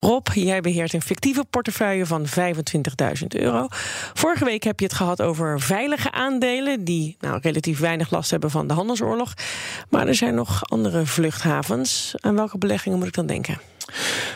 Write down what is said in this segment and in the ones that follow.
Rob, jij beheert een fictieve portefeuille van 25.000 euro. Vorige week heb je het gehad over veilige aandelen... die nou, relatief weinig last hebben van de handelsoorlog. Maar er zijn nog andere vluchthavens. Aan welke beleggingen moet ik dan denken?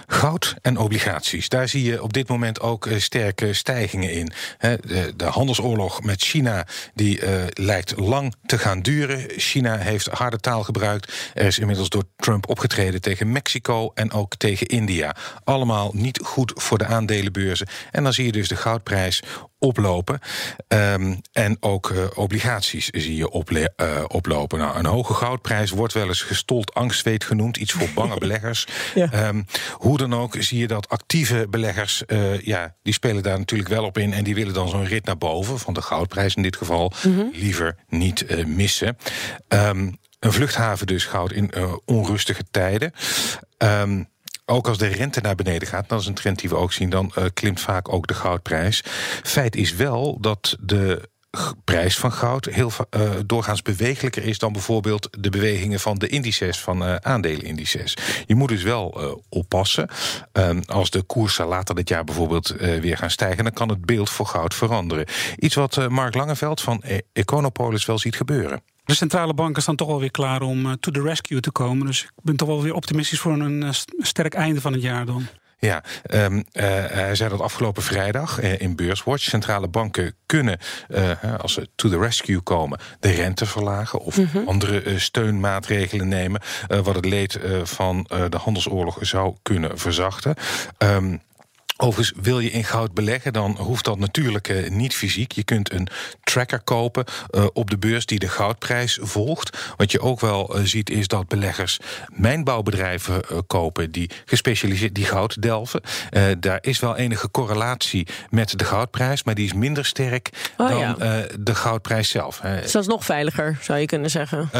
Goud en obligaties. Daar zie je op dit moment ook uh, sterke stijgingen in. de, de, handelsoorlog met China die uh, lijkt lang te gaan duren. China heeft harde taal gebruikt. Er is inmiddels door Trump opgetreden tegen Mexico en ook tegen India. Allemaal niet goed voor de aandelenbeurzen. En dan zie je dus de goudprijs oplopen. Um, en ook uh, obligaties zie je uh, oplopen. Nou, een hoge goudprijs wordt wel eens gestold angstweet genoemd. Iets voor bange beleggers. Ja. Um, hoe dan ook zie je dat actieve beleggers... Uh, ja, die spelen daar natuurlijk wel op in... en die willen dan zo'n rit naar boven... van de goudprijs in dit geval... Mm -hmm. liever niet missen. Um, een vluchthaven dus goud in onrustige tijden. Um, ook als de rente naar beneden gaat, dat is een trend die we ook zien, dan uh, klimt vaak ook de goudprijs. Feit is wel dat de prijs van goud heel uh, doorgaans bewegelijker is dan bijvoorbeeld de bewegingen van de indices, van uh, aandelenindices. Je moet dus wel uh, oppassen. Um, als de koersen later dit jaar bijvoorbeeld weer gaan stijgen, dan kan het beeld voor goud veranderen. Iets wat Mark Langeveld van Econopolis wel ziet gebeuren. De centrale banken staan toch wel weer klaar om to the rescue te komen. Dus ik ben toch wel weer optimistisch voor een sterk einde van het jaar dan. Ja, um, uh, hij zei dat afgelopen vrijdag uh, in Beurswatch. Centrale banken kunnen, uh, als ze to the rescue komen, de rente verlagen of mm -hmm. andere steunmaatregelen nemen. wat het leed van de handelsoorlog zou kunnen verzachten. Um, Overigens, wil je in goud beleggen, dan hoeft dat natuurlijk uh, niet fysiek. Je kunt een tracker kopen uh, op de beurs die de goudprijs volgt. Wat je ook wel uh, ziet is dat beleggers mijnbouwbedrijven kopen die gespecialiseerd die goud delven. daar is wel enige correlatie met de goudprijs, maar die is minder sterk oh, dan ja. de goudprijs zelf. Dus dat is nog veiliger, zou je kunnen zeggen?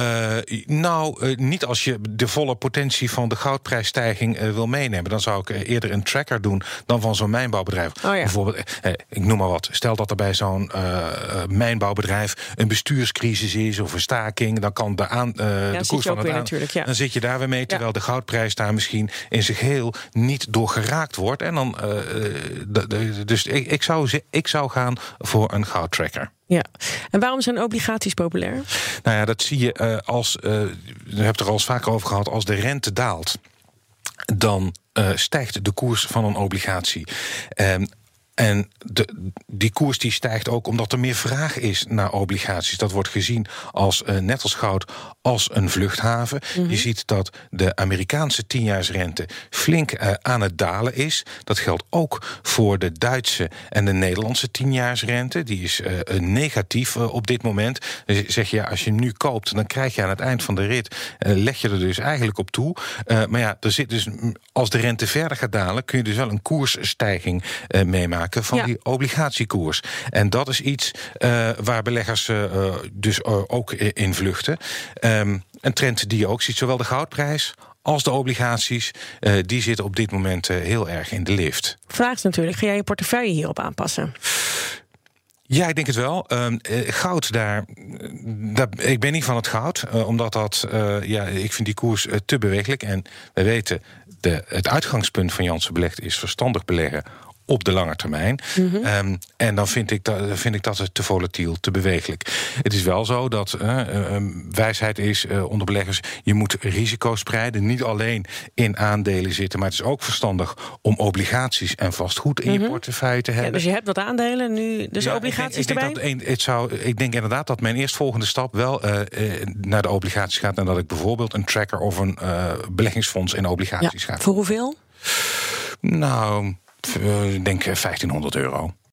nou, niet als je de volle potentie van de goudprijsstijging wil meenemen. Dan zou ik eerder een tracker doen dan van zo'n mijnbouwbedrijf. Oh ja. Bijvoorbeeld, eh, ik noem maar wat. Stel dat er bij zo'n uh, mijnbouwbedrijf een bestuurscrisis is of een staking, dan kan de, aan, uh, ja, de koers van het aan, ja. dan zit je daar weer mee, terwijl de goudprijs daar misschien in zijn geheel niet door geraakt wordt. En dan, de, de, dus ik, ik, zou, ik zou gaan voor een goudtracker. Ja, en waarom zijn obligaties populair? Nou ja, dat zie je als, uh, je hebt er al eens vaker over gehad, als de rente daalt dan stijgt de koers van een obligatie. En de, die koers die stijgt ook omdat er meer vraag is naar obligaties. Dat wordt gezien als uh, net als goud als een vluchthaven. Mm -hmm. Je ziet dat de Amerikaanse tienjaarsrente flink uh, aan het dalen is. Dat geldt ook voor de Duitse en de Nederlandse tienjaarsrente. Die is uh, negatief op dit moment. Dus zeg je, ja, als je nu koopt, dan krijg je aan het eind van de rit... leg je er dus eigenlijk op toe. maar ja, er zit dus, als de rente verder gaat dalen... kun je dus wel een koersstijging meemaken van ja. die obligatiekoers. En dat is iets uh, waar beleggers uh, dus ook in vluchten. Um, een trend die je ook ziet, zowel de goudprijs als de obligaties, uh, die zitten op dit moment uh, heel erg in de lift. Vraag is natuurlijk, ga jij je portefeuille hierop aanpassen? Ja, ik denk het wel. Uh, goud, daar, daar, Ik ben niet van het goud, omdat dat. Ja, ik vind die koers te bewegelijk. En we weten, de, het uitgangspunt van Janssen Belegd is verstandig beleggen op de lange termijn. Mm -hmm. um, en dan vind ik, dat, vind ik dat het te volatiel, te bewegelijk. Het is wel zo dat uh, uh, wijsheid is uh, onder beleggers... je moet risico spreiden, niet alleen in aandelen zitten... maar het is ook verstandig om obligaties en vastgoed in mm -hmm. je portefeuille te hebben. Ja, dus je hebt wat aandelen, nu dus ja, obligaties ik, ik erbij? Denk dat een, het zou, ik denk inderdaad dat mijn eerstvolgende stap wel naar de obligaties gaat... en dat ik bijvoorbeeld een tracker of een beleggingsfonds in obligaties ja, ga. Voor hoeveel? Nou, ik denk 1500 euro.